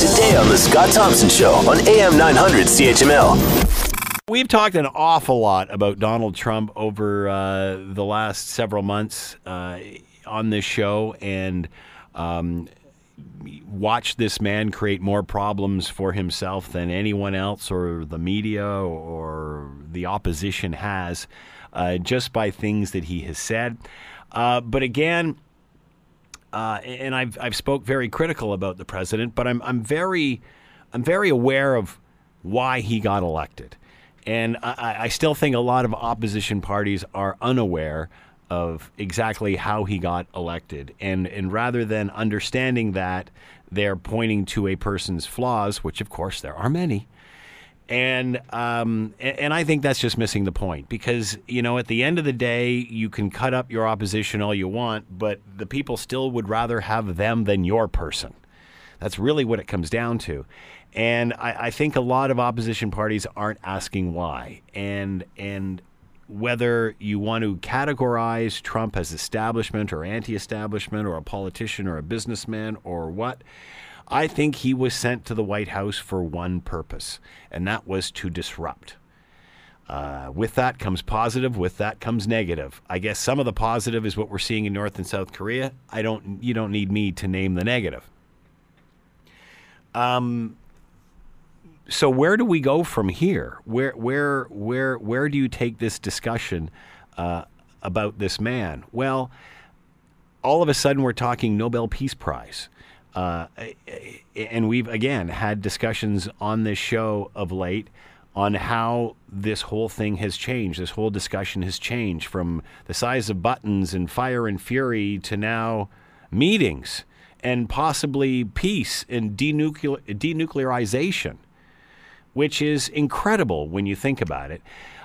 Today on The Scott Thompson Show on AM 900 CHML. We've talked an awful lot about Donald Trump over uh, the last several months uh, on this show and um, watched this man create more problems for himself than anyone else or the media or the opposition has uh, just by things that he has said. Uh, but again, uh, and I've I've spoke very critical about the president, but I'm I'm very I'm very aware of why he got elected, and I, I still think a lot of opposition parties are unaware of exactly how he got elected, and and rather than understanding that, they're pointing to a person's flaws, which of course there are many. And um, and I think that's just missing the point because you know at the end of the day you can cut up your opposition all you want, but the people still would rather have them than your person. That's really what it comes down to. And I, I think a lot of opposition parties aren't asking why. And and whether you want to categorize Trump as establishment or anti-establishment or a politician or a businessman or what, I think he was sent to the White House for one purpose, and that was to disrupt. Uh, with that comes positive. With that comes negative. I guess some of the positive is what we're seeing in North and South Korea. I don't. You don't need me to name the negative. Um. So where do we go from here? Where where where where do you take this discussion uh, about this man? Well, all of a sudden we're talking Nobel Peace Prize. Uh, and we've again had discussions on this show of late on how this whole thing has changed. This whole discussion has changed from the size of buttons and fire and fury to now meetings and possibly peace and denuclear- denuclearization, which is incredible when you think about it.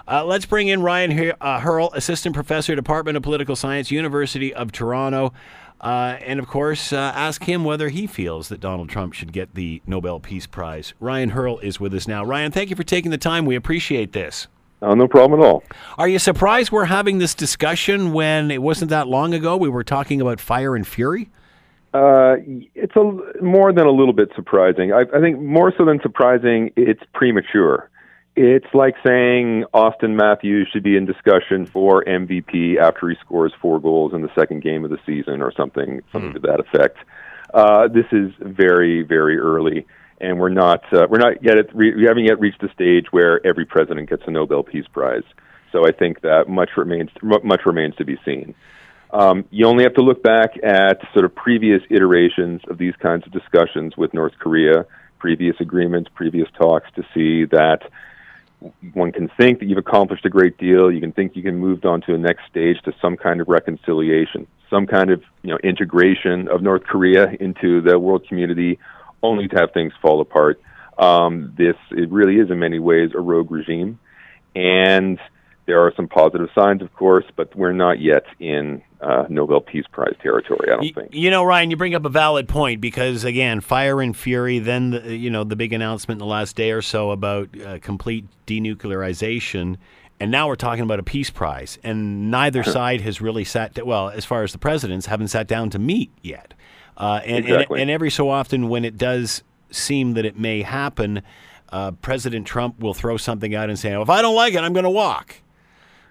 Uh, let's bring in Ryan uh, Hurl, Assistant Professor, Department of Political Science, University of Toronto. Uh, and of course, uh, ask him whether he feels that Donald Trump should get the Nobel Peace Prize. Ryan Hurl is with us now. Ryan, thank you for taking the time. We appreciate this. Uh, no problem at all. Are you surprised we're having this discussion when it wasn't that long ago we were talking about fire and fury? Uh, it's a, more than a little bit surprising. I, I think more so than surprising, it's premature. It's like saying Auston Matthews should be in discussion for MVP after he scores four goals in the second game of the season or something, something mm. to that effect. Uh, this is very, very early, and we're not uh, we're not yet at, we haven't yet reached the stage where every president gets a Nobel Peace Prize. So I think that much remains much remains to be seen. Um, you only have to look back at sort of previous iterations of these kinds of discussions with North Korea, previous agreements, previous talks to see that one can think that you've accomplished a great deal. You can think you can move on to the next stage to some kind of reconciliation, some kind of you know integration of North Korea into the world community, only to have things fall apart. Um, this it really is in many ways a rogue regime, and there are some positive signs, of course, but we're not yet in uh, Nobel Peace Prize territory. I don't you, think. You know, Ryan, you bring up a valid point because again, fire and fury. Then the, you know the big announcement in the last day or so about uh, complete denuclearization, and now we're talking about a peace prize, and neither side has really sat. well, as far as the presidents haven't sat down to meet yet, uh, and, exactly. and and every so often when it does seem that it may happen. Uh, President Trump will throw something out and say, "If I don't like it, I'm going to walk."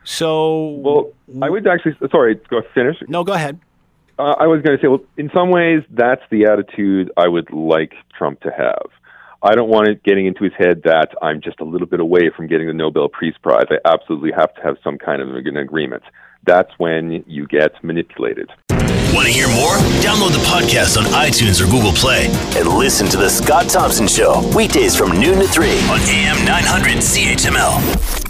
So, well, I would actually sorry, go finish. No, go ahead. Uh, I was going to say, well, in some ways, that's the attitude I would like Trump to have. I don't want it getting into his head that I'm just a little bit away from getting the Nobel Peace Prize. I absolutely have to have some kind of an agreement. That's when you get manipulated. Want to hear more? Download the podcast on iTunes or Google Play and listen to The Scott Thompson Show weekdays from noon to 3 on AM 900 CHML.